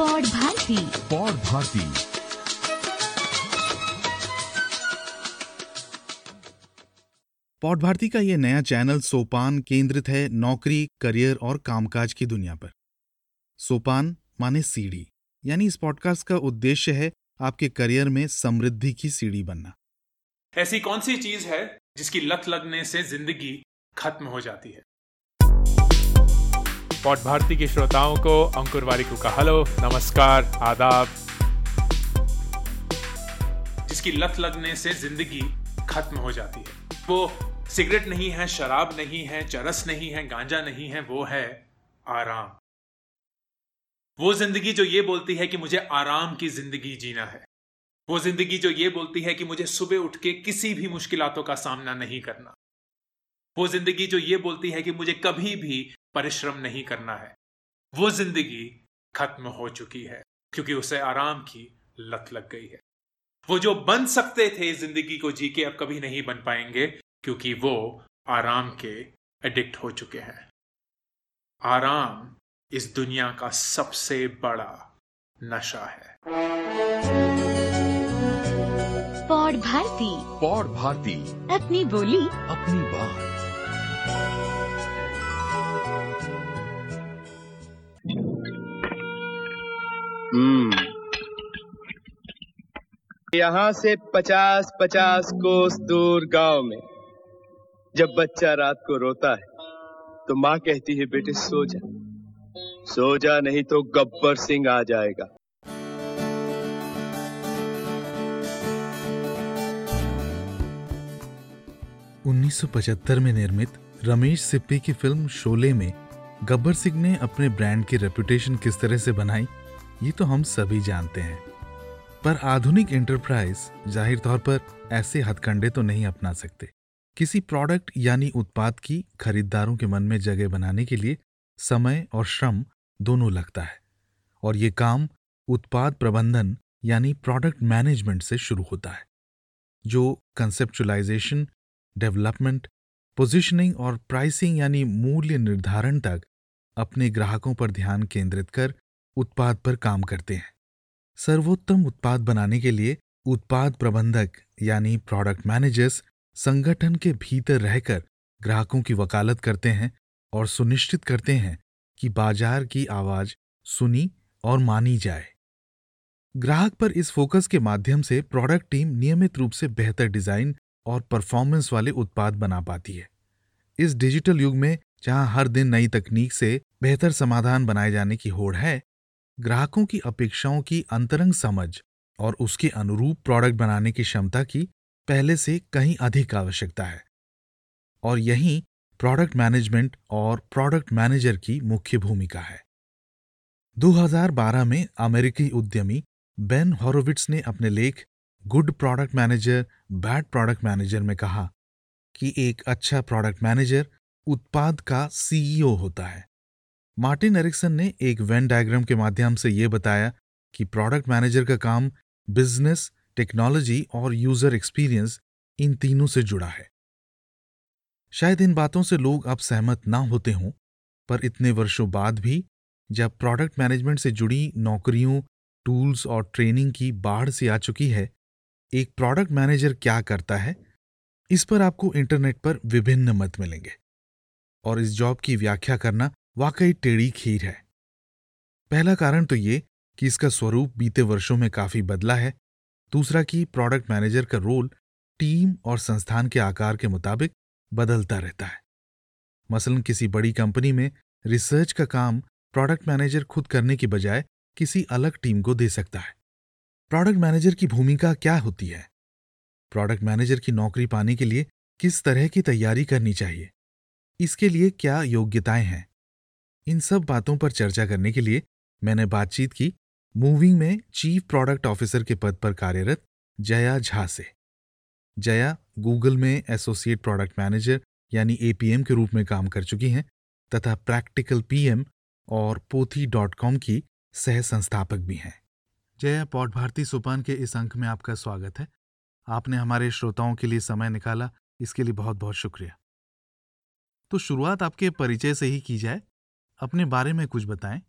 पौड भारती पौड भारती पौड भारती का ये नया चैनल सोपान केंद्रित है नौकरी करियर और कामकाज की दुनिया पर। सोपान माने सीढ़ी यानी इस पॉडकास्ट का उद्देश्य है आपके करियर में समृद्धि की सीढ़ी बनना। ऐसी कौन सी चीज़ है जिसकी लत लगने से ज़िंदगी खत्म हो जाती है? पॉट भारती के श्रोताओं को, अंकुर वारिकू का हेलो, नमस्कार, आदाब। जिसकी लत लगने से ज़िंदगी खत्म हो जाती है। वो सिगरेट नहीं है, शराब नहीं है, चरस नहीं है, गांजा नहीं है, वो है आराम। वो ज़िंदगी जो ये बोलती है कि मुझे आराम की ज़िंदगी जीना है। वो ज़िंदगी जो ये बोलती है कि मुझे सुबह उठ के किसी भी मुश्किलों का सामना नहीं करना। वो ज़िंदगी जो ये बोलती है कि मुझे कभी भी परिश्रम नहीं करना है। वो ज़िंदगी खत्म हो चुकी है क्योंकि उसे आराम की लत लग गई है। वो जो बन सकते थे ज़िंदगी को जी के अब कभी नहीं बन पाएँगे क्योंकि वो आराम के एडिक्ट हो चुके हैं। आराम इस दुनिया का सबसे बड़ा नशा है। पौड भारती। पौड भारती। अपनी बोली। अपनी बात। यहाँ से पचास पचास कोस दूर गाँव में जब बच्चा रात को रोता है तो माँ कहती है, बेटे, सो जा। सो जा, नहीं तो गब्बर सिंह आ जाएगा। उन्नीस सौ पचहत्तर में निर्मित रमेश सिप्पी की फ़िल्म शोले में गब्बर सिंह ने अपने ब्रांड की रेपुटेशन किस तरह से बनाई? ये तो हम सभी जानते हैं। पर आधुनिक एंटरप्राइज ज़ाहिर तौर पर ऐसे हथकंडे तो नहीं अपना सकते। किसी प्रोडक्ट यानी उत्पाद की खरीदारों के मन में जगह बनाने के लिए समय और श्रम दोनों लगता है। और ये काम उत्पाद प्रबंधन यानी प्रोडक्ट मैनेजमेंट से शुरू होता है, जो कंसेप्चुलाइजेशन डेवलपमेंट पोजीशनिंग और प्राइसिंग यानी मूल्य निर्धारण तक अपने ग्राहकों पर ध्यान केंद्रित कर उत्पाद पर काम करते हैं। सर्वोत्तम उत्पाद बनाने के लिए उत्पाद प्रबंधक यानी प्रोडक्ट मैनेजर्स संगठन के भीतर रहकर ग्राहकों की वकालत करते हैं और सुनिश्चित करते हैं कि बाज़ार की आवाज़ सुनी और मानी जाए। ग्राहक पर इस फोकस के माध्यम से प्रोडक्ट टीम नियमित रूप से बेहतर डिज़ाइन और परफॉर्मेंस वाले उत्पाद बना पाती है। इस डिजिटल युग में जहाँ हर दिन नई तकनीक से बेहतर समाधान बनाए जाने की होड़ है ग्राहकों की अपेक्षाओं की अंतरंग समझ और उसके अनुरूप प्रोडक्ट बनाने की क्षमता की पहले से कहीं अधिक आवश्यकता है। और यही प्रोडक्ट मैनेजमेंट और प्रोडक्ट मैनेजर की मुख्य भूमिका है। 2012 में अमेरिकी उद्यमी बेन हॉरोविट्स ने अपने लेख good product manager bad product manager में कहा कि एक अच्छा प्रोडक्ट मैनेजर उत्पाद का सीईओ होता है। मार्टिन एरिक्सन ने एक वेन डायग्राम के माध्यम से यह बताया कि प्रोडक्ट मैनेजर का काम बिज़नेस, टेक्नोलॉजी और यूज़र एक्सपीरियंस इन तीनों से जुड़ा है। शायद इन बातों से लोग अब सहमत ना होते हों, पर इतने वर्षों बाद भी जब प्रोडक्ट मैनेजमेंट से जुड़ी नौकरियों, टूल्स और ट्रेनिंग की बाढ़ से आ चुकी है, एक प्रोडक्ट मैनेजर क्या करता है, इस पर आपको इंटरनेट पर विभिन्न मत मिलेंगे। और इस जॉब की व्याख्या करना वाकई टेढ़ी खीर है। पहला कारण तो ये कि इसका स्वरूप बीते वर्षों में काफ़ी बदला है। दूसरा कि प्रोडक्ट मैनेजर का रोल टीम और संस्थान के आकार के मुताबिक बदलता रहता है। मसलन किसी बड़ी कंपनी में रिसर्च का काम प्रोडक्ट मैनेजर खुद करने की बजाय किसी अलग टीम को दे सकता है। प्रोडक्ट मैनेजर की भूमिका क्या होती है? प्रोडक्ट मैनेजर की नौकरी पाने के लिए किस तरह की तैयारी करनी चाहिए? इसके लिए क्या योग्यताएँ हैं? इन सब बातों पर चर्चा करने के लिए मैंने बातचीत की मूविंग में चीफ प्रोडक्ट ऑफिसर के पद पर कार्यरत जया झा से। जया गूगल में एसोसिएट प्रोडक्ट मैनेजर यानी एपीएम के रूप में काम कर चुकी हैं तथा प्रैक्टिकल पीएम और पोथी डॉट कॉम की सह संस्थापक भी हैं। जया पौट भारती सोपान के इस अंक में आपका स्वागत है। आपने हमारे श्रोताओं के लिए समय निकाला, इसके लिए बहुत बहुत शुक्रिया। तो शुरुआत आपके परिचय से ही की जाए। अपने बारे में कुछ बताएँ।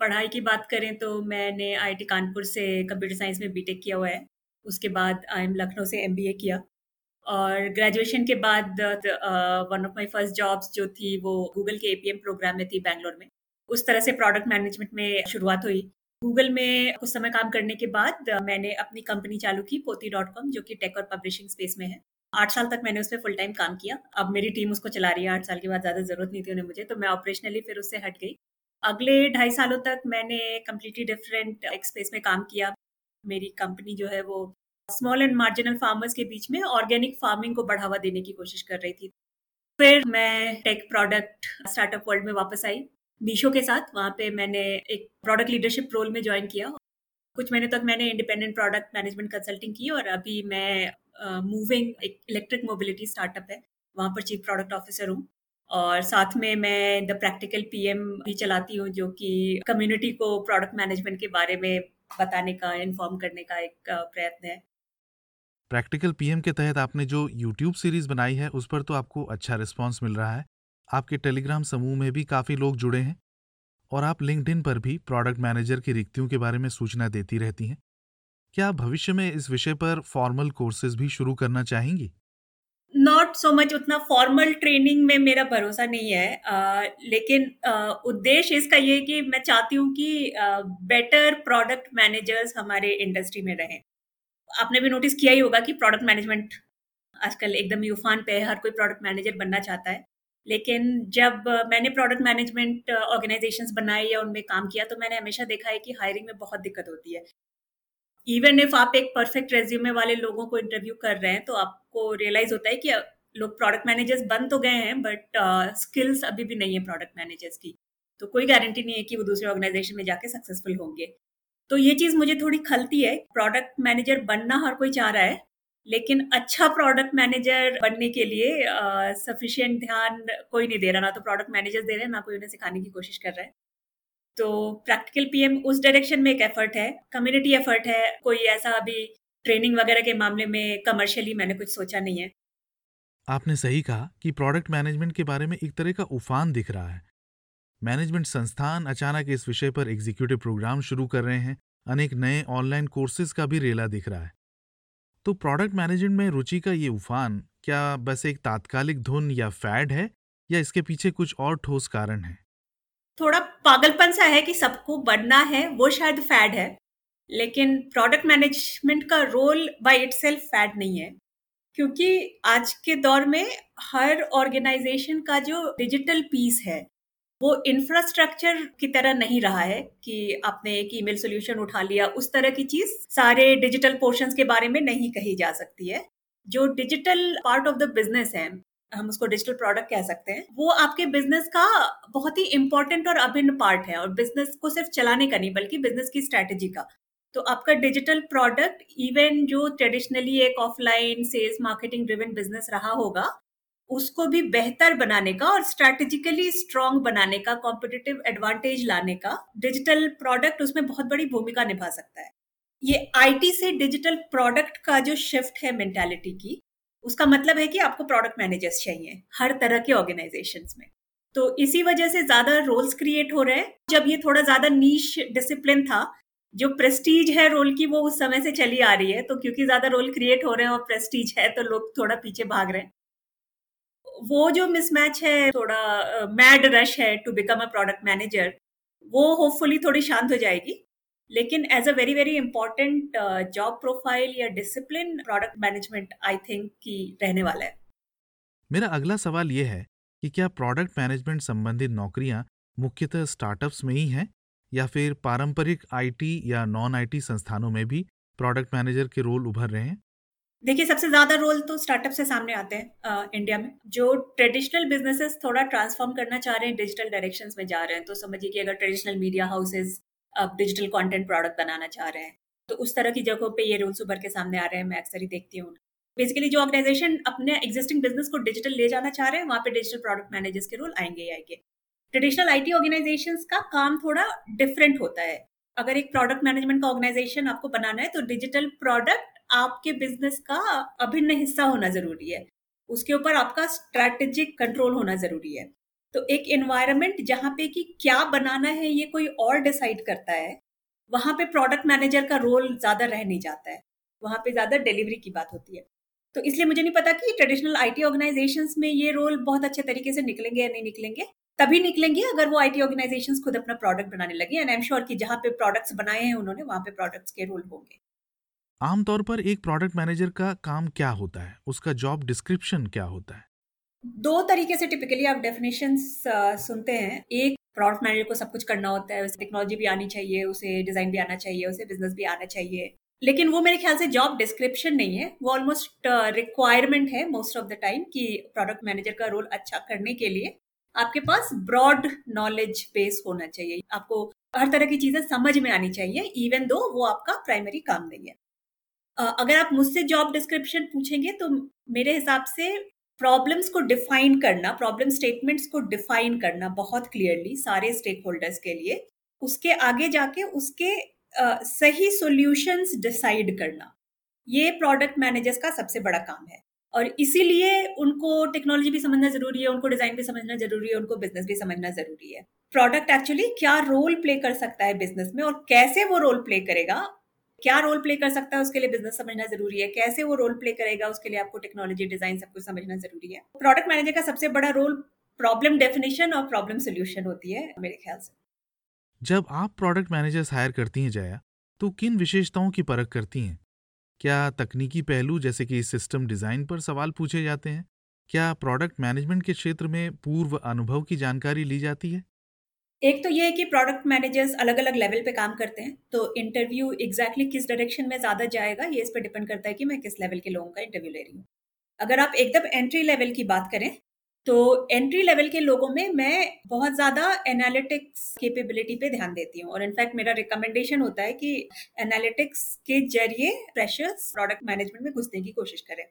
पढ़ाई की बात करें तो मैंने आईआईटी कानपुर से कंप्यूटर साइंस में बीटेक किया हुआ है। उसके बाद आई एम लखनऊ से एमबीए किया। और ग्रेजुएशन के बाद one of my first jobs जो थी वो गूगल के एपीएम प्रोग्राम में थी बैंगलोर में। उस तरह से प्रोडक्ट मैनेजमेंट में शुरुआत हुई। गूगल में कुछ समय काम करने के बाद मैंने अपनी कंपनी चालू की पोती डॉट कॉम जो कि टेक और पब्लिशिंग स्पेस में है। आठ साल तक मैंने उसमें फुल टाइम काम किया। अब मेरी टीम उसको चला रही है, आठ साल के बाद ज़्यादा ज़रूरत नहीं थी उन्हें मुझे तो मैं ऑपरेशनली फिर उससे हट गई। अगले ढाई सालों तक मैंने कम्प्लीटली डिफरेंट एक स्पेस में काम किया। मेरी कंपनी जो है वो स्मॉल एंड मार्जिनल फार्मर्स के बीच में ऑर्गेनिक फ़ार्मिंग को बढ़ावा देने की कोशिश कर रही थी। फिर मैं टेक प्रोडक्ट स्टार्टअप वर्ल्ड में वापस आई मीशो के साथ। वहाँ पे मैंने एक प्रोडक्ट लीडरशिप रोल में ज्वाइन किया। कुछ महीने तक मैंने इंडिपेंडेंट प्रोडक्ट मैनेजमेंट कंसल्टिंग की और अभी मैं मूविंग एक इलेक्ट्रिक मोबिलिटी स्टार्टअप है। वहाँ पर चीफ प्रोडक्ट ऑफिसर हूँ। और साथ में मैं द प्रैक्टिकल पीएम भी चलाती हूँ, जो कि कम्युनिटी को प्रोडक्ट मैनेजमेंट के बारे में बताने का इन्फॉर्म करने का एक प्रयत्न है। प्रैक्टिकल पीएम के तहत आपने जो यूट्यूब सीरीज़ बनाई है, उस पर तो आपको अच्छा रिस्पॉन्स मिल रहा है। आपके टेलीग्राम समूह में भी काफ़ी लोग जुड़े हैं। और आप लिंक्डइन पर भी प्रोडक्ट मैनेजर की रिक्तियों के बारे में सूचना देती रहती हैं। क्या भविष्य में इस विषय पर फॉर्मल कोर्सेज भी शुरू करना चाहेंगी? नॉट सो मच उतना फॉर्मल ट्रेनिंग में मेरा भरोसा नहीं है। uh, लेकिन उद्देश्य इसका ये कि मैं चाहती हूँ कि बेटर प्रोडक्ट मैनेजर्स हमारे इंडस्ट्री में रहें। आपने भी नोटिस किया ही होगा कि प्रोडक्ट मैनेजमेंट आजकल एकदम यूफान पे हर कोई प्रोडक्ट मैनेजर बनना चाहता है। लेकिन जब मैंने प्रोडक्ट मैनेजमेंट ऑर्गेनाइजेशंस बनाए या उनमें काम किया तो मैंने हमेशा देखा है कि हायरिंग में बहुत दिक्कत होती है। इवन इफ़ आप एक परफेक्ट रेज्यूमे वाले लोगों को इंटरव्यू कर रहे हैं तो आपको रियलाइज़ होता है कि लोग प्रोडक्ट मैनेजर्स बन तो गए हैं बट स्किल्स uh, अभी भी नहीं है प्रोडक्ट मैनेजर्स की। तो कोई गारंटी नहीं है कि वो दूसरे ऑर्गेनाइजेशन में जाके सक्सेसफुल होंगे। तो ये चीज़ मुझे थोड़ी खलती है प्रोडक्ट मैनेजर बनना हर कोई चाह रहा है लेकिन अच्छा प्रोडक्ट मैनेजर बनने के लिए सफिशियंट uh, ध्यान कोई नहीं दे रहा ना तो प्रोडक्ट मैनेजर दे रहे हैं ना कोई उन्हें सिखाने की कोशिश कर रहा है। तो प्रैक्टिकल पीएम उस डायरेक्शन में एक एफर्ट है कम्युनिटी एफर्ट है, कोई ऐसा अभी ट्रेनिंग वगैरह के मामले में कमर्शियली मैंने कुछ सोचा नहीं है। आपने सही कहा कि प्रोडक्ट मैनेजमेंट के बारे में एक तरह का उफान दिख रहा है। मैनेजमेंट संस्थान अचानक इस विषय पर एग्जीक्यूटिव प्रोग्राम शुरू कर रहे हैं, अनेक नए ऑनलाइन कोर्सेज का भी रेला दिख रहा है। तो प्रोडक्ट मैनेजमेंट में रुचि का ये उफान क्या बस एक तात्कालिक धुन या फैड है या इसके पीछे कुछ और ठोस कारण है? थोड़ा पागलपन सा है कि सबको बढ़ना है, वो शायद फैड है, लेकिन प्रोडक्ट मैनेजमेंट का रोल बाय इटसेल्फ फैड नहीं है, क्योंकि आज के दौर में हर ऑर्गेनाइजेशन का जो डिजिटल पीस है, वो इंफ्रास्ट्रक्चर की तरह नहीं रहा है कि आपने एक ईमेल सॉल्यूशन उठा लिया, उस तरह की चीज़ सारे डिजिटल पोर्शंस के बारे में नहीं कही जा सकती है। जो digital part of the business है हम उसको डिजिटल प्रोडक्ट कह सकते हैं, वो आपके बिज़नेस का बहुत ही इंपॉर्टेंट और अभिन्न पार्ट है और बिज़नेस को सिर्फ़ चलाने का नहीं, बल्कि बिज़नेस की स्ट्रेटेजी का। तो आपका डिजिटल प्रोडक्ट इवन जो ट्रेडिशनली एक offline sales marketing driven business रहा होगा, उसको भी बेहतर बनाने का और स्ट्रेटेजिकली स्ट्रॉन्ग बनाने का कॉम्पिटेटिव एडवांटेज लाने का डिजिटल प्रोडक्ट उसमें बहुत बड़ी भूमिका निभा सकता है। ये आईटी से डिजिटल प्रोडक्ट का जो शिफ्ट है मेंटालिटी की उसका मतलब है कि आपको प्रोडक्ट मैनेजर्स चाहिए, हर तरह के ऑर्गेनाइजेशन में। तो इसी वजह से ज़्यादा रोल्स क्रिएट हो रहे हैं। जब ये थोड़ा ज़्यादा नीच डिसिप्लिन था, जो प्रेस्टीज है रोल की, वो उस समय से चली आ रही है। तो क्योंकि ज़्यादा रोल क्रिएट हो रहे हैं और प्रेस्टीज है तो लोग थोड़ा पीछे भाग रहे हैं। वो जो मिसमैच है, थोड़ा मैड रश है to become a product manager वो होपफुली थोड़ी शांत हो जाएगी। लेकिन as a very very important job profile या discipline product management I think की रहने वाला है। मेरा अगला सवाल ये है कि क्या प्रोडक्ट मैनेजमेंट संबंधित नौकरियाँ मुख्यतः स्टार्टअप्स में ही हैं या फिर पारंपरिक आईटी या नॉन आईटी संस्थानों में भी प्रोडक्ट मैनेजर के रोल उभर रहे हैं? देखिए सबसे ज़्यादा रोल तो स्टार्टअप से सामने आते हैं आ, इंडिया में जो ट्रेडिशनल बिजनेसेस थोड़ा ट्रांसफॉर्म करना चाह रहे हैं डिजिटल डायरेक्शंस में जा रहे हैं। तो समझिए कि अगर ट्रेडिशनल मीडिया हाउसेज अब डिजिटल कंटेंट प्रोडक्ट बनाना चाह रहे हैं। तो उस तरह की जगहों पे ये रूल्स उभर के सामने आ रहे हैं, मैं अक्सर ही देखती हूँ। बेसिकली जो ऑर्गेनाइजेशन अपने एग्जिस्टिंग बिज़नेस को डिजिटल ले जाना चाह रहे हैं, वहाँ पे डिजिटल प्रोडक्ट मैनेजर्स के रोल आएँगे ही आएँगे। ट्रेडिशनल आईटी ऑर्गेनाइजेशंस का काम थोड़ा डिफरेंट होता है। अगर एक प्रोडक्ट मैनेजमेंट का ऑर्गेनाइजेशन आपको बनाना है तो डिजिटल प्रोडक्ट आपके बिज़नेस का अभिन्न हिस्सा होना ज़रूरी है। उसके ऊपर आपका स्ट्रैटेजिक कंट्रोल होना ज़रूरी है। तो एक एनवायरनमेंट जहाँ पे कि क्या बनाना है, ये कोई और डिसाइड करता है, वहाँ पे प्रोडक्ट मैनेजर का रोल ज़्यादा रह नहीं जाता है। वहाँ पे ज़्यादा डिलीवरी की बात होती है। तो इसलिए मुझे नहीं पता कि ट्रेडिशनल आईटी ऑर्गेनाइजेशंस में ये रोल बहुत अच्छे तरीके से निकलेंगे या नहीं निकलेंगे। तभी निकलेंगे अगर वो आईटी ऑर्गेनाइजेशंस खुद अपना प्रोडक्ट बनाने लगे एंड आई एम श्योर कि जहाँ पे प्रोडक्ट्स बनाए हैं उन्होंने, वहाँ पे प्रोडक्ट्स के रोल होंगे। आमतौर पर एक प्रोडक्ट मैनेजर का काम क्या होता है? उसका जॉब डिस्क्रिप्शन क्या होता है? दो तरीके से टिपिकली आप डेफिनेशन सुनते हैं। एक प्रोडक्ट मैनेजर को सब कुछ करना होता है, उसे टेक्नोलॉजी भी आनी चाहिए, उसे डिज़ाइन भी आना चाहिए, उसे बिज़नेस भी आना चाहिए। लेकिन वो मेरे ख्याल से जॉब डिस्क्रिप्शन नहीं है, वो ऑलमोस्ट रिक्वायरमेंट है मोस्ट ऑफ़ द टाइम कि प्रोडक्ट मैनेजर का रोल अच्छा करने के लिए आपके पास ब्रॉड नॉलेज बेस होना चाहिए। आपको हर तरह की चीज़ें समझ में आनी चाहिए इवन दो वो आपका प्राइमरी काम नहीं है। अगर आप मुझसे जॉब डिस्क्रिप्शन पूछेंगे तो मेरे हिसाब से प्रॉब्लम्स को डिफाइन करना प्रॉब्लम स्टेटमेंट्स को डिफाइन करना बहुत क्लियरली सारे स्टेक होल्डर्स के लिए उसके आगे जाके उसके uh, सही सॉल्यूशंस डिसाइड करना। ये प्रोडक्ट मैनेजर्स का सबसे बड़ा काम है। और इसीलिए उनको टेक्नोलॉजी भी समझना ज़रूरी है उनको डिज़ाइन भी समझना ज़रूरी है उनको बिज़नेस भी समझना ज़रूरी है। प्रोडक्ट एक्चुअली क्या रोल प्ले कर सकता है बिज़नेस में और कैसे वो रोल प्ले करेगा क्या रोल प्ले कर सकता है, उसके लिए बिज़नेस समझना ज़रूरी है। कैसे वो रोल प्ले करेगा, उसके लिए आपको टेक्नोलॉजी डिज़ाइन सब कुछ समझना ज़रूरी है। प्रोडक्ट मैनेजर का सबसे बड़ा रोल प्रॉब्लम डेफिनेशन और प्रॉब्लम सोल्यूशन होती है, मेरे ख्याल से। जब आप प्रोडक्ट मैनेजर्स हायर करती हैं, जाया तो किन विशेषताओं की परख करती हैं? क्या तकनीकी पहलू जैसे कि सिस्टम डिज़ाइन पर सवाल पूछे जाते हैं? क्या प्रोडक्ट मैनेजमेंट के क्षेत्र में पूर्व अनुभव की जानकारी ली जाती है? एक तो ये है कि प्रोडक्ट मैनेजर्स अलग अलग लेवल पे काम करते हैं तो इंटरव्यू एग्जैक्टली exactly किस डायरेक्शन में ज़्यादा जाएगा, ये इस पर डिपेंड करता है कि मैं किस लेवल के लोगों का इंटरव्यू ले रही हूँ। अगर आप एकदम एंट्री लेवल की बात करें तो एंट्री लेवल के लोगों में मैं बहुत ज़्यादा एनालिटिक्स कैपेबिलिटी पे ध्यान देती हूँ, और इनफैक्ट मेरा रिकमेंडेशन होता है कि एनालिटिक्स के ज़रिए फ्रेशर्स प्रोडक्ट मैनेजमेंट में घुसने की कोशिश करें।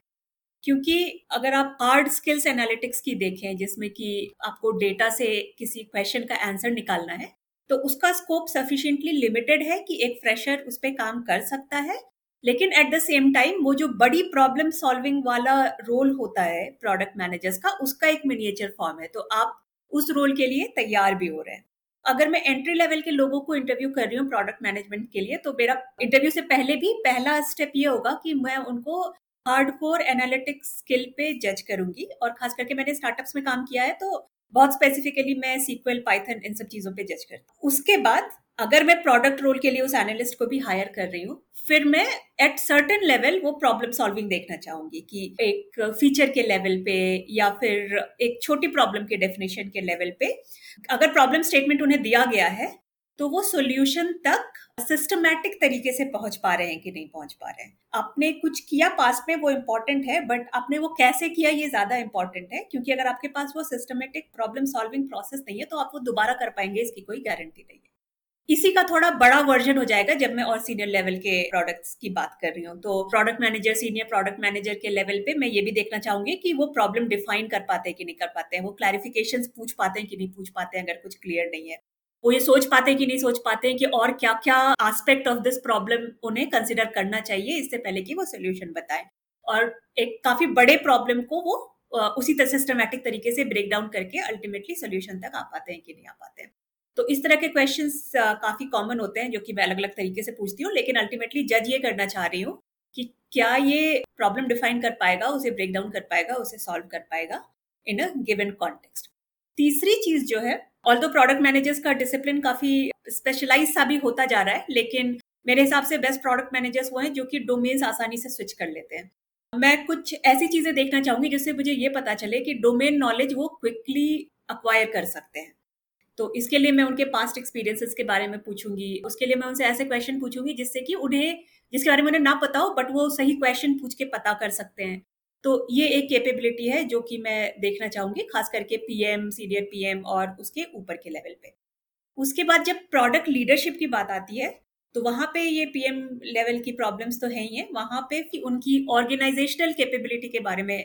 क्योंकि अगर आप हार्ड स्किल्स एनालिटिक्स की देखें, जिसमें कि आपको डेटा से किसी क्वेश्चन का आंसर निकालना है तो उसका स्कोप सफिशिएंटली लिमिटेड है कि एक फ्रेशर उस पर काम कर सकता है। लेकिन एट द सेम टाइम वो जो बड़ी प्रॉब्लम सॉल्विंग वाला रोल होता है प्रोडक्ट मैनेजर्स का, उसका एक मिनिएचर फॉर्म है। तो आप उस रोल के लिए तैयार भी हो रहे हैं। अगर मैं एंट्री लेवल के लोगों को इंटरव्यू कर रही हूँ प्रोडक्ट मैनेजमेंट के लिए तो मेरा इंटरव्यू से पहले भी पहला स्टेप ये होगा कि मैं उनको हार्डकोर एनालिटिक्स स्किल पे जज करूँगी और खास करके मैंने स्टार्टअप्स में काम किया है तो बहुत स्पेसिफिकली मैं सीक्वल पाइथन इन सब चीज़ों पे जज करती हूँ। उसके बाद अगर मैं प्रोडक्ट रोल के लिए उस एनालिस्ट को भी हायर कर रही हूँ, फिर मैं एट सर्टन लेवल वो प्रॉब्लम सॉल्विंग देखना चाहूँगी कि एक फीचर के लेवल पे या फिर एक छोटी प्रॉब्लम के डेफिनेशन के लेवल पे अगर प्रॉब्लम स्टेटमेंट उन्हें दिया गया है तो वो सोल्यूशन तक सिस्टमैटिक तरीके से पहुँच पा रहे हैं कि नहीं पहुँच पा रहे हैं। आपने कुछ किया पास में, वो इम्पोर्टेंट है बट आपने वो कैसे किया ये ज़्यादा इंपॉर्टेंट है, क्योंकि अगर आपके पास वो सिस्टमेटिक प्रॉब्लम सॉल्विंग प्रोसेस नहीं है तो आप वो दोबारा कर पाएँगे, इसकी कोई गारंटी नहीं है। इसी का थोड़ा बड़ा वर्जन हो जाएगा जब मैं और सीनियर लेवल के प्रोडक्ट्स की बात कर रही हूँ। तो product manager senior product manager के लेवल पे मैं ये भी देखना चाहूँगी कि वो प्रॉब्लम डिफाइन कर पाते हैं कि नहीं कर पाते हैं, वो क्लैरिफिकेशन पूछ पाते हैं कि नहीं पूछ पाते हैं, अगर कुछ क्लियर नहीं है। वो ये सोच पाते कि नहीं सोच पाते कि और क्या क्या एस्पेक्ट ऑफ़ दिस प्रॉब्लम उन्हें कंसिडर करना चाहिए, इससे पहले कि वो सोल्यूशन बताए। और एक काफ़ी बड़े प्रॉब्लम को वो उसी तरह सिस्टमेटिक तरीके से ब्रेक डाउन करके अल्टीमेटली सोल्यूशन तक आ पाते हैं कि नहीं आ पाते हैं। तो इस तरह के क्वेश्चन काफ़ी कॉमन होते हैं जो कि मैं अलग अलग तरीके से पूछती हूँ, लेकिन अल्टीमेटली जज ये करना चाह रही हूँ कि क्या ये प्रॉब्लम डिफाइन कर पाएगा, उसे ब्रेक डाउन कर पाएगा, उसे सॉल्व कर पाएगा इन अ गिवन कॉन्टेक्स्ट तीसरी चीज़ जो है ऑल दो प्रोडक्ट मैनेजर्स का डिसिप्लिन काफ़ी स्पेशलाइज सा भी होता जा रहा है, लेकिन मेरे हिसाब से बेस्ट प्रोडक्ट मैनेजर्स वो हैं जो कि डोमेन्स आसानी से स्विच कर लेते हैं। मैं कुछ ऐसी चीज़ें देखना चाहूँगी जिससे मुझे ये पता चले कि डोमेन नॉलेज वो क्विकली अक्वायर कर सकते हैं। तो इसके लिए मैं उनके पास्ट एक्सपीरियंसेस के बारे में पूछूँगी, उसके लिए मैं उनसे ऐसे क्वेश्चन पूछूँगी जिससे कि उन्हें, जिसके बारे में उन्हें ना पता हो बट वो सही क्वेश्चन पूछ के पता कर सकते हैं। तो ये एक कैपेबिलिटी है जो कि मैं देखना चाहूँगी खास करके पीएम सीनियर पीएम और उसके ऊपर के लेवल पे। उसके बाद जब प्रोडक्ट लीडरशिप की बात आती है तो वहाँ पे ये पीएम लेवल की प्रॉब्लम्स तो है ही है। वहाँ पे कि उनकी ऑर्गेनाइजेशनल कैपेबिलिटी के बारे में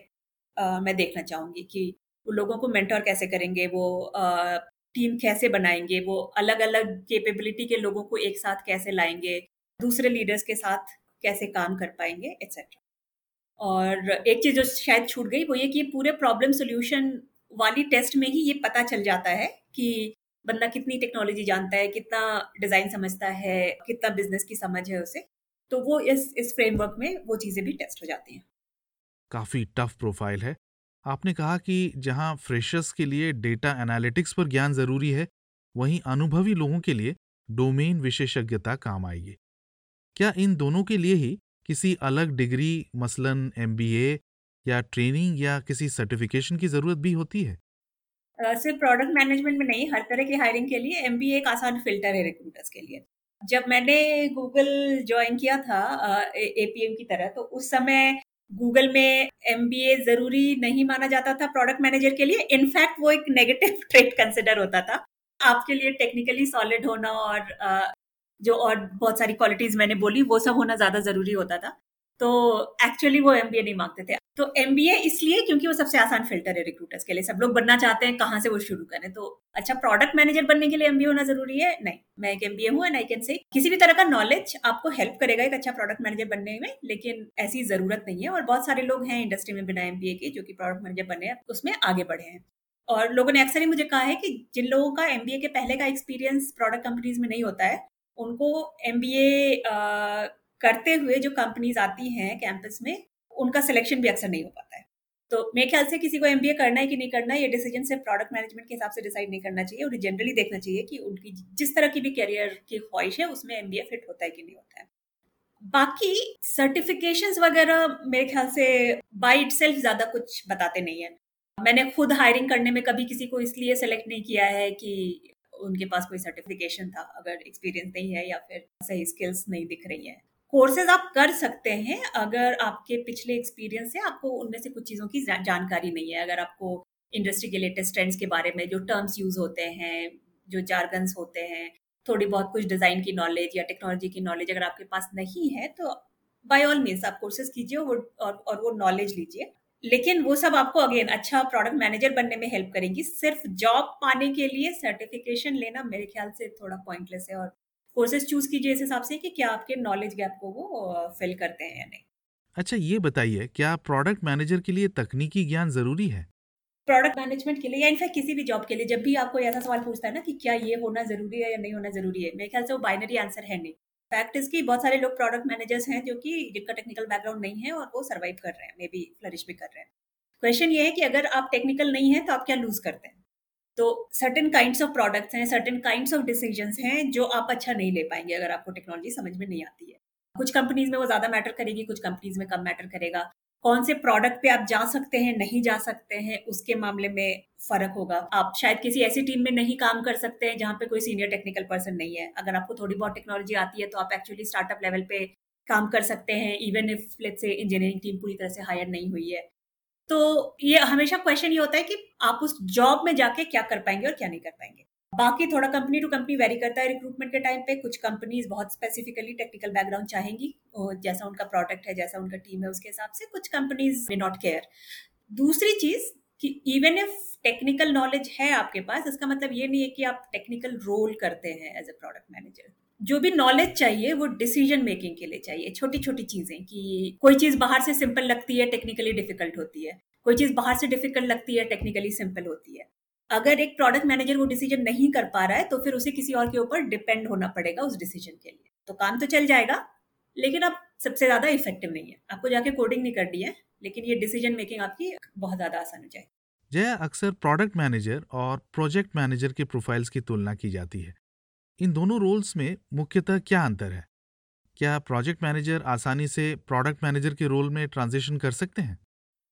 आ, मैं देखना चाहूँगी कि वो लोगों को मेंटोर कैसे करेंगे वो आ, टीम कैसे बनाएँगे वो अलग अलग केपेबिलिटी के लोगों को एक साथ कैसे लाएँगे दूसरे लीडर्स के साथ कैसे काम कर पाएँगे एक्सेट्रा और एक चीज़ जो शायद छूट गई, वो ये कि पूरे प्रॉब्लम सोल्यूशन वाली टेस्ट में ही ये पता चल जाता है कि बंदा कितनी टेक्नोलॉजी जानता है, कितना डिज़ाइन समझता है, कितना बिज़नेस की समझ है उसे। तो वो इस इस फ्रेमवर्क में वो चीज़ें भी टेस्ट हो जाती हैं। काफ़ी टफ प्रोफ़ाइल है। आपने कहा कि जहाँ फ्रेशर्स के लिए डेटा एनालिटिक्स पर ज्ञान ज़रूरी है, वहीं अनुभवी लोगों के लिए डोमेन विशेषज्ञता काम आएगी। क्या इन दोनों के लिए ही किसी अलग डिग्री, मसलन एमबीए या ट्रेनिंग या किसी सर्टिफिकेशन की ज़रूरत भी होती है? सिर्फ़ प्रोडक्ट मैनेजमेंट में नहीं, हर तरह की हायरिंग के लिए एमबीए एक आसान फ़िल्टर है रिक्रूटर्स के लिए। जब मैंने गूगल ज्वाइन किया था ए पी एम की तरह तो उस समय गूगल में एमबीए ज़रूरी नहीं माना जाता था प्रोडक्ट मैनेजर के लिए। इनफैक्ट वो एक नेगेटिव ट्रेट कंसिडर होता था। आपके लिए टेक्निकली सॉलिड होना और जो और बहुत सारी क्वालिटीज मैंने बोली, वो सब होना ज़्यादा ज़रूरी होता था। तो एक्चुअली वो एमबीए नहीं मांगते थे। तो एमबीए इसलिए क्योंकि वो सबसे आसान फ़िल्टर है रिक्रूटर्स के लिए। सब लोग बनना चाहते हैं, कहाँ से वो शुरू करें? तो अच्छा प्रोडक्ट मैनेजर बनने के लिए एमबीए होना ज़रूरी है? नहीं। मैं एक एमबीए हूँ एंड आई कैन से किसी भी तरह का नॉलेज आपको हेल्प करेगा एक अच्छा प्रोडक्ट मैनेजर बनने में, लेकिन ऐसी ज़रूरत नहीं है। और बहुत सारे लोग हैं इंडस्ट्री में बिना एमबीए के जो कि प्रोडक्ट मैनेजर बने उसमें आगे बढ़े हैं। और लोगों ने अक्सर ही मुझे कहा है कि जिन लोगों का एमबीए के पहले का एक्सपीरियंस प्रोडक्ट कंपनीज़ में नहीं होता है उनको एमबीए करते हुए जो कंपनीज़ आती हैं कैंपस में, उनका सिलेक्शन भी अक्सर नहीं हो पाता है। तो मेरे ख्याल से किसी को एमबीए करना है कि नहीं करना है, ये डिसीज़न सिर्फ़ प्रोडक्ट मैनेजमेंट के हिसाब से डिसाइड नहीं करना चाहिए और जनरली देखना चाहिए कि उनकी जिस तरह की भी करियर की ख्वाहिश है, उसमें एमबीए फिट होता है कि नहीं होता है। बाकी सर्टिफिकेशंस वगैरह मेरे ख्याल से बाई इट ज़्यादा कुछ बताते नहीं है। मैंने खुद हायरिंग करने में कभी किसी को इसलिए सेलेक्ट नहीं किया है कि उनके पास कोई सर्टिफिकेशन था अगर एक्सपीरियंस नहीं है या फिर सही स्किल्स नहीं दिख रही है। कोर्सेज आप कर सकते हैं अगर आपके पिछले एक्सपीरियंस से आपको उनमें से कुछ चीज़ों की जानकारी नहीं है। अगर आपको इंडस्ट्री के लेटेस्ट ट्रेंड्स के बारे में जो टर्म्स यूज़ होते हैं जो जारगन्स होते हैं थोड़ी बहुत कुछ डिज़ाइन की नॉलेज या टेक्नोलॉजी की नॉलेज अगर आपके पास नहीं है तो बाय ऑल मीन्स आप कोर्सेज कीजिए और, और वो नॉलेज लीजिए। लेकिन वो सब आपको अगेन अच्छा प्रोडक्ट मैनेजर बनने में हेल्प करेंगी। सिर्फ़ जॉब पाने के लिए सर्टिफिकेशन लेना मेरे ख्याल से थोड़ा पॉइंटलेस है और कोर्सेज चूज़ कीजिए इस हिसाब से कि क्या आपके नॉलेज गैप को वो फिल करते हैं या नहीं। अच्छा ये बताइए क्या प्रोडक्ट मैनेजर के लिए तकनीकी ज्ञान ज़रूरी है? प्रोडक्ट मैनेजमेंट के लिए या इनफैक्ट किसी भी जॉब के लिए जब भी आपको ऐसा सवाल पूछता है ना कि क्या ये होना ज़रूरी है या नहीं होना ज़रूरी है मेरे ख्याल से वो बाइनरी आंसर है नहीं। फैक्ट इज़ इसकी बहुत सारे लोग प्रोडक्ट मैनेजर्स हैं जो कि जिनका टेक्निकल बैकग्राउंड नहीं है और वो सर्वाइव कर रहे हैं मे बी फ्लरिश भी कर रहे हैं। क्वेश्चन ये है कि अगर आप टेक्निकल नहीं है तो आप क्या लूज करते हैं? तो सर्टेन काइंड्स ऑफ़ प्रोडक्ट्स हैं सर्टेन काइंड्स ऑफ़ डिसीजंस हैं जो आप अच्छा नहीं ले पाएँगे अगर आपको टेक्नोलॉजी समझ में नहीं आती है। कुछ कंपनीज़ में वो ज़्यादा मैटर करेगी, कुछ कंपनीज़ में कम मैटर करेगा। कौन से प्रोडक्ट पे आप जा सकते हैं, नहीं जा सकते हैं, उसके मामले में फ़र्क होगा। आप शायद किसी ऐसी टीम में नहीं काम कर सकते हैं जहाँ पे कोई सीनियर टेक्निकल पर्सन नहीं है। अगर आपको थोड़ी बहुत टेक्नोलॉजी आती है तो आप एक्चुअली स्टार्टअप लेवल पे काम कर सकते हैं even if let's say engineering team पूरी तरह से हायर नहीं हुई है। तो ये हमेशा क्वेश्चन ये होता है कि आप उस जॉब में जाके क्या कर पाएँगे और क्या नहीं कर पाएँगे। बाकी थोड़ा कंपनी टू कंपनी वेरी करता है रिक्रूटमेंट के टाइम पे। कुछ कंपनीज़ बहुत स्पेसिफिकली टेक्निकल बैकग्राउंड चाहेंगी जैसा उनका प्रोडक्ट है, जैसा उनका टीम है, उसके हिसाब से कुछ कंपनीज़ मे नॉट केयर दूसरी चीज़ कि इवन इफ़ टेक्निकल नॉलेज है आपके पास, इसका मतलब ये नहीं है कि आप टेक्निकल रोल करते हैं एज ए प्रोडक्ट मैनेजर जो भी नॉलेज चाहिए, वो डिसीज़न मेकिंग के लिए चाहिए। छोटी छोटी चीज़ें कि कोई चीज़ बाहर से सिंपल लगती है टेक्निकली डिफ़िकल्ट होती है। कोई चीज़ बाहर से डिफ़िकल्ट लगती है टेक्निकली सिंपल होती है। अगर एक प्रोडक्ट मैनेजर वो डिसीज़न नहीं कर पा रहा है तो फिर उसे किसी और के ऊपर डिपेंड होना पड़ेगा उस डिसीज़न के लिए। तो काम तो चल जाएगा लेकिन अब सबसे ज़्यादा इफ़ेक्टिव नहीं है। आपको जाके कोडिंग नहीं करनी है लेकिन ये डिसीज़न मेकिंग आपकी बहुत ज़्यादा आसान हो जाएगी। जया अक्सर प्रोडक्ट मैनेजर और प्रोजेक्ट मैनेजर के प्रोफाइल्स की तुलना की जाती है। इन दोनों रोल्स में मुख्यतः क्या अंतर है? क्या प्रोजेक्ट मैनेजर आसानी से प्रोडक्ट मैनेजर के रोल में ट्रांजिशन कर सकते हैं?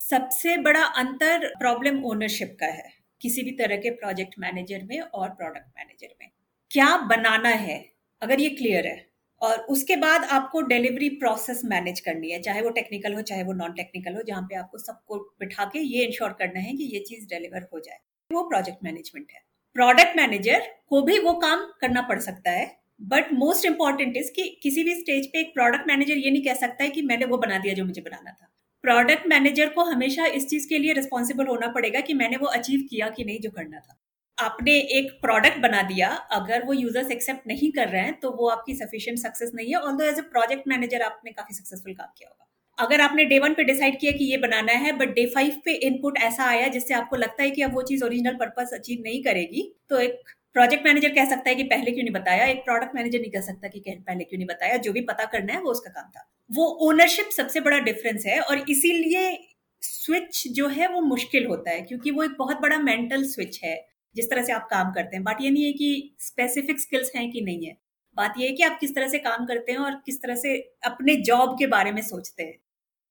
सबसे बड़ा अंतर प्रॉब्लम ओनरशिप का है। किसी भी तरह के प्रोजेक्ट मैनेजर में और प्रोडक्ट मैनेजर में। क्या बनाना है? अगर ये क्लियर है। और उसके बाद आपको डिलीवरी प्रोसेस मैनेज करनी है, चाहे वो टेक्निकल हो, चाहे वो नॉन टेक्निकल हो, जहाँ पे आपको सबको बिठा के ये इंश्योर करना है कि ये चीज़ डिलीवर हो जाए। वो प्रोजेक्ट मैनेजमेंट है। प्रोडक्ट मैनेजर को भी वो काम करना पड़ सकता है बट मोस्ट इंपॉर्टेंट इज़ कि किसी भी स्टेज पे एक प्रोडक्ट मैनेजर ये नहीं कह सकता है कि मैंने वो बना दिया जो मुझे बनाना था। प्रोडक्ट मैनेजर को हमेशा इस चीज़ के लिए रिस्पॉन्सिबल होना पड़ेगा कि मैंने वो अचीव किया कि नहीं जो करना था। आपने एक प्रोडक्ट बना दिया, अगर वो यूज़र्स एक्सेप्ट नहीं कर रहे हैं तो वो आपकी सफिशियंट सक्सेस नहीं है all as a project manager आपने काफ़ी सक्सेसफुल काम किया होगा। अगर आपने डे वन पे डिसाइड किया कि ये बनाना है बट डे फाइव पे इनपुट ऐसा आया जिससे आपको लगता है कि अब वो चीज़ ओरिजिनल पर्पस अचीव नहीं करेगी तो एक प्रोजेक्ट मैनेजर कह सकता है कि पहले क्यों नहीं बताया? एक प्रोडक्ट मैनेजर नहीं कह सकता कि पहले क्यों नहीं बताया? जो भी पता करना है, वो उसका काम था। वो ओनरशिप सबसे बड़ा डिफरेंस है और इसीलिए स्विच जो है, वो मुश्किल होता है, क्योंकि वो एक बहुत बड़ा मेंटल स्विच है, जिस तरह से आप काम करते हैं। बात ये नहीं है कि स्पेसिफिक स्किल्स हैं कि नहीं है। बात यह है कि आप किस तरह से काम करते हैं और किस तरह से अपने जॉब के बारे में सोचते हैं।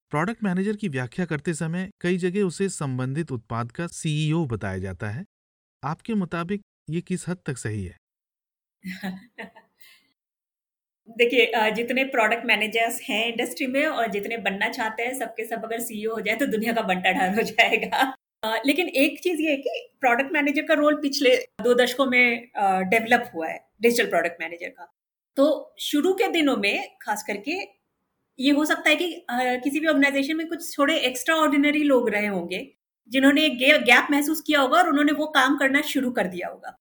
प्रोडक्ट मैनेजर की व्याख्या करते समय कई जगह उसे संबंधित उत्पाद का सीईओ बताया जाता है। आपके मुताबिक ये किस हद तक सही है? देखिए जितने प्रोडक्ट मैनेजर्स हैं इंडस्ट्री में और जितने बनना चाहते हैं, सबके सब अगर सीईओ हो जाए तो दुनिया का बंटा ढाल हो जाएगा। लेकिन एक चीज़ ये है कि प्रोडक्ट मैनेजर का रोल पिछले दो दशकों में डेवलप हुआ है डिजिटल प्रोडक्ट मैनेजर का। तो शुरू के दिनों में, खास करके, ये हो सकता है कि किसी भी ऑर्गेनाइजेशन में कुछ थोड़े एक्स्ट्रा ऑर्डिनरी लोग रहे होंगे जिन्होंने एक गैप महसूस किया होगा और उन्होंने वो काम करना शुरू कर दिया होगा।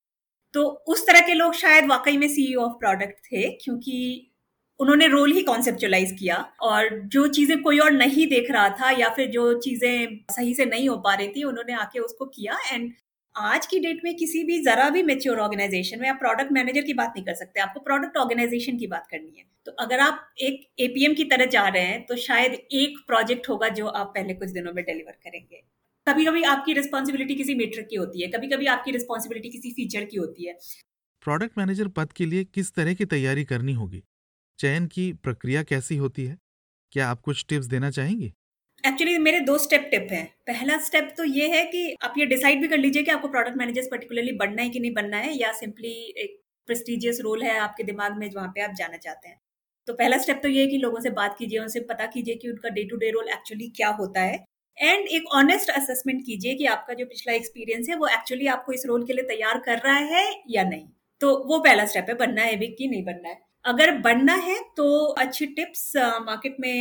तो उस तरह के लोग शायद वाकई में सीईओ ऑफ़ प्रोडक्ट थे, क्योंकि उन्होंने रोल ही कॉन्सेप्चुलाइज किया और जो चीज़ें कोई और नहीं देख रहा था या फिर जो चीज़ें सही से नहीं हो पा रही थी, उन्होंने आके उसको किया। एंड आज की डेट में किसी भी जरा भी मेच्योर ऑर्गेनाइजेशन में आप प्रोडक्ट मैनेजर की बात नहीं कर सकते, आपको प्रोडक्ट ऑर्गेनाइजेशन की बात करनी है। तो अगर आप एक एपीएम की तरह जा रहे हैं तो शायद एक प्रोजेक्ट होगा जो आप पहले कुछ दिनों में डिलीवर करेंगे। कभी कभी आपकी रिस्पॉन्सिबिलिटी किसी मीट्रिक की होती है कभी कभी आपकी रिस्पॉन्सिबिलिटी किसी फीचर की होती है। प्रोडक्ट मैनेजर पद के लिए किस तरह की तैयारी करनी होगी? चयन की प्रक्रिया कैसी होती है? क्या आप कुछ टिप्स देना चाहेंगे? एक्चुअली मेरे दो स्टेप टिप हैं। पहला स्टेप तो ये है कि आप ये डिसाइड भी कर लीजिए कि आपको प्रोडक्ट मैनेजर पर्टिकुलरली बनना है कि नहीं बनना है या सिंपली एक प्रेस्टिजियस रोल है आपके दिमाग में जहाँ पे आप जाना चाहते हैं। तो पहला स्टेप तो ये है कि लोगों से बात कीजिए उनसे पता कीजिए कि उनका day to day role actually क्या होता है। एंड एक ऑनेस्ट असेसमेंट कीजिए कि आपका जो पिछला एक्सपीरियंस है, वो एक्चुअली आपको इस रोल के लिए तैयार कर रहा है या नहीं। तो वो पहला स्टेप है, बनना है भी कि नहीं बनना है। अगर बनना है तो अच्छी टिप्स मार्केट में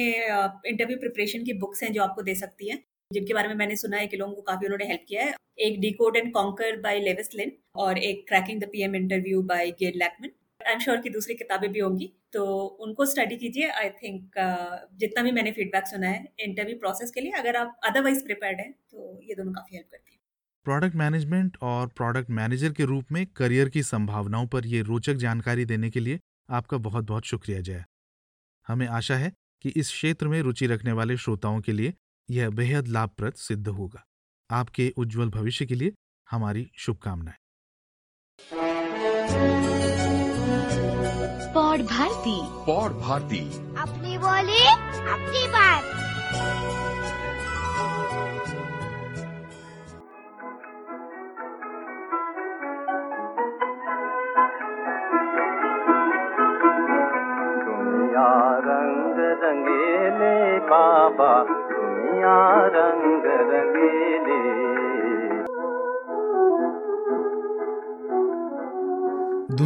इंटरव्यू प्रिपरेशन की बुक्स हैं जो आपको दे सकती हैं, जिनके बारे में मैंने सुना है कि लोगों को काफ़ी उन्होंने हेल्प किया है। एक decode and conquer by Lewis Lin और एक cracking the PM interview by Gayle Laakmann I am sure की दूसरी किताबें भी होंगी। तो उनको स्टडी कीजिए आई थिंक जितना भी मैंने फीडबैक सुना है इंटरव्यू प्रोसेस के लिए, अगर आप अदरवाइज़ प्रिपेयर्ड हैं तो ये दोनों काफ़ी हेल्प करती है। प्रोडक्ट मैनेजमेंट और प्रोडक्ट मैनेजर के रूप में करियर की संभावनाओं पर ये रोचक जानकारी देने के लिए आपका बहुत बहुत शुक्रिया, जय। हमें आशा है कि इस क्षेत्र में रुचि रखने वाले श्रोताओं के लिए यह बेहद लाभप्रद सिद्ध होगा। आपके उज्जवल भविष्य के लिए हमारी शुभकामनाएँ। पौड़ भारती। पौड़ भारती। अपनी बोली अपनी बात। बाबा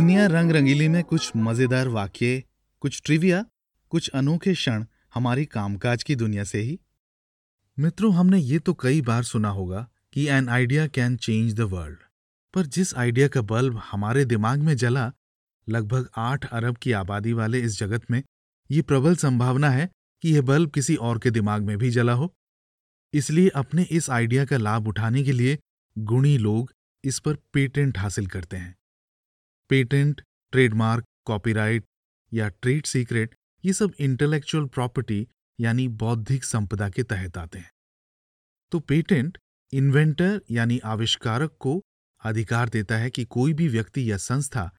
दुनिया रंग रंगीली में कुछ मज़ेदार वाक्य, कुछ ट्रिविया कुछ अनोखे क्षण हमारी कामकाज की दुनिया से ही। मित्रों, हमने ये तो कई बार सुना होगा कि an idea can change the world पर जिस आइडिया का बल्ब हमारे दिमाग में जला, लगभग आठ अरब की आबादी वाले इस जगत में, ये प्रबल संभावना है कि यह बल्ब किसी और के दिमाग में भी जला हो। इसलिए अपने इस आइडिया का लाभ उठाने के लिए गुणी लोग इस पर पेटेंट हासिल करते हैं। पेटेंट, ट्रेडमार्क, कॉपीराइट या ट्रेड सीक्रेट, ये सब इंटेलेक्चुअल प्रॉपर्टी यानी बौद्धिक संपदा के तहत आते हैं। तो पेटेंट इन्वेंटर यानी आविष्कारक को अधिकार देता है कि कोई भी व्यक्ति या संस्था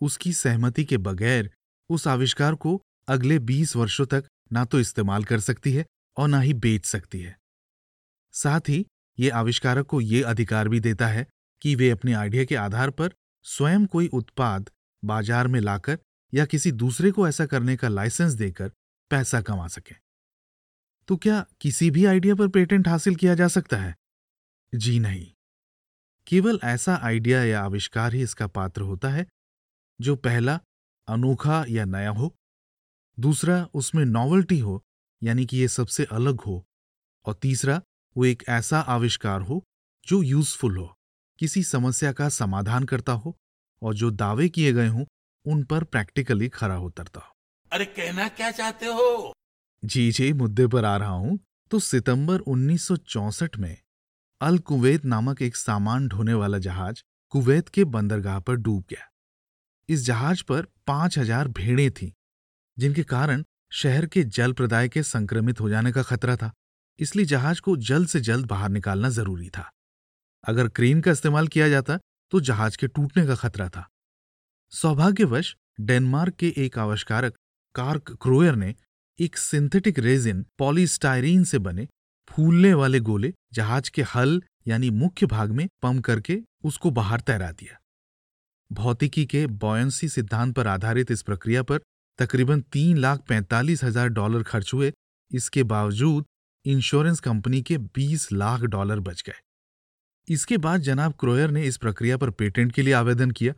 उसकी सहमति के बगैर उस आविष्कार को अगले 20 वर्षों तक ना तो इस्तेमाल कर सकती है और ना ही बेच सकती है। साथ ही ये आविष्कारक को ये अधिकार भी देता है कि वे अपने आइडिया के आधार पर स्वयं कोई उत्पाद बाज़ार में लाकर या किसी दूसरे को ऐसा करने का लाइसेंस देकर पैसा कमा सके। तो क्या किसी भी आइडिया पर पेटेंट हासिल किया जा सकता है? जी नहीं। केवल ऐसा आइडिया या आविष्कार ही इसका पात्र होता है, जो पहला अनोखा या नया हो, दूसरा उसमें नॉवल्टी हो, यानी कि ये सबसे अलग हो, और तीसरा वो एक ऐसा आविष्कार हो, जो यूजफुल हो। किसी समस्या का समाधान करता हो और जो दावे किए गए हों उन पर प्रैक्टिकली खरा उतरता हो। अरे कहना क्या चाहते हो? जी जी मुद्दे पर आ रहा हूँ। तो सितंबर 1964 में अल कुवैत नामक एक सामान ढोने वाला जहाज़ कुवैत के बंदरगाह पर डूब गया। इस जहाज़ पर पाँच हज़ार भेड़ें थीं जिनके कारण शहर के जल प्रदाय के संक्रमित हो जाने का खतरा था। इसलिए जहाज़ को जल्द से जल्द बाहर निकालना ज़रूरी था। अगर क्रेन का इस्तेमाल किया जाता तो जहाज़ के टूटने का खतरा था। सौभाग्यवश, डेनमार्क के एक आविष्कारक, कार्क क्रोयर ने एक सिंथेटिक रेजिन पॉलीस्टाइरीन से बने फूलने वाले गोले जहाज़ के हल, यानी मुख्य भाग में पंप करके उसको बाहर तैरा दिया। भौतिकी के बॉयंसी सिद्धांत पर आधारित इस प्रक्रिया पर तकरीबन तीन लाख पैंतालीस हज़ार डॉलर खर्च हुए। इसके बावजूद, इंश्योरेंस कंपनी के बीस लाख डॉलर बच गए। इसके बाद जनाब क्रोयर ने इस प्रक्रिया पर पेटेंट के लिए आवेदन किया,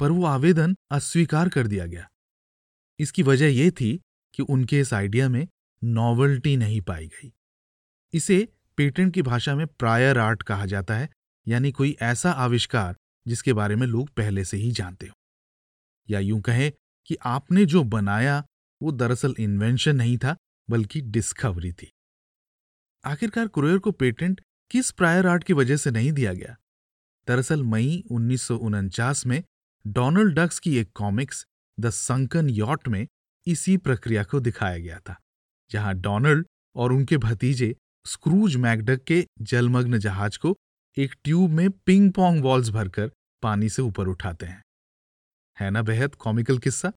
पर वो आवेदन अस्वीकार कर दिया गया। इसकी वजह यह थी कि उनके इस आइडिया में नॉवल्टी नहीं पाई गई। इसे पेटेंट की भाषा में प्रायर आर्ट कहा जाता है, यानी कोई ऐसा आविष्कार जिसके बारे में लोग पहले से ही जानते हो। या यूँ कहें कि आपने जो बनाया, वो दरअसल इन्वेंशन नहीं था, बल्कि डिस्कवरी थी। आखिरकार क्रोयर को पेटेंट किस प्रायर आर्ट की वजह से नहीं दिया गया? दरअसल मई उन्नीस सौ उनचास में डोनाल्ड डक्स की एक कॉमिक्स द संकन यॉट में इसी प्रक्रिया को दिखाया गया था, जहाँ डोनाल्ड और उनके भतीजे स्क्रूज मैकडक के जलमग्न जहाज़ को एक ट्यूब में पिंग पोंग बॉल्स भरकर पानी से ऊपर उठाते हैं। है ना बेहद कॉमिकल किस्सा?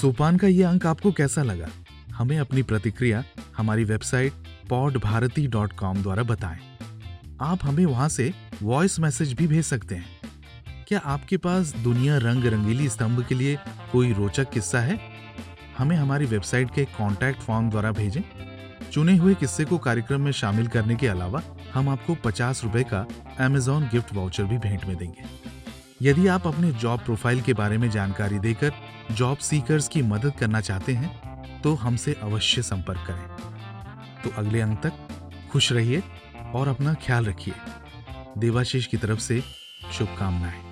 सोपान का यह अंक आपको कैसा लगा? हमें अपनी प्रतिक्रिया हमारी website pod Bharati dot com द्वारा बताएँ। आप हमें वहाँ से वॉइस मैसेज भी भेज सकते हैं। क्या आपके पास दुनिया रंग रंगीली स्तंभ के लिए कोई रोचक किस्सा है? हमें हमारी वेबसाइट के कॉन्टैक्ट फॉर्म द्वारा भेजें। चुने हुए किस्से को कार्यक्रम में शामिल करने के अलावा हम आपको पचास रुपए का अमेजॉन गिफ्ट वाउचर भी भेंट में देंगे। यदि आप अपने जॉब प्रोफ़ाइल के बारे में जानकारी देकर जॉब सीकर्स की मदद करना चाहते हैं तो हमसे अवश्य संपर्क करें। तो अगले अंक तक, खुश रहिए और अपना ख्याल रखिए। देवाशीष की तरफ़ से शुभकामनाएँ।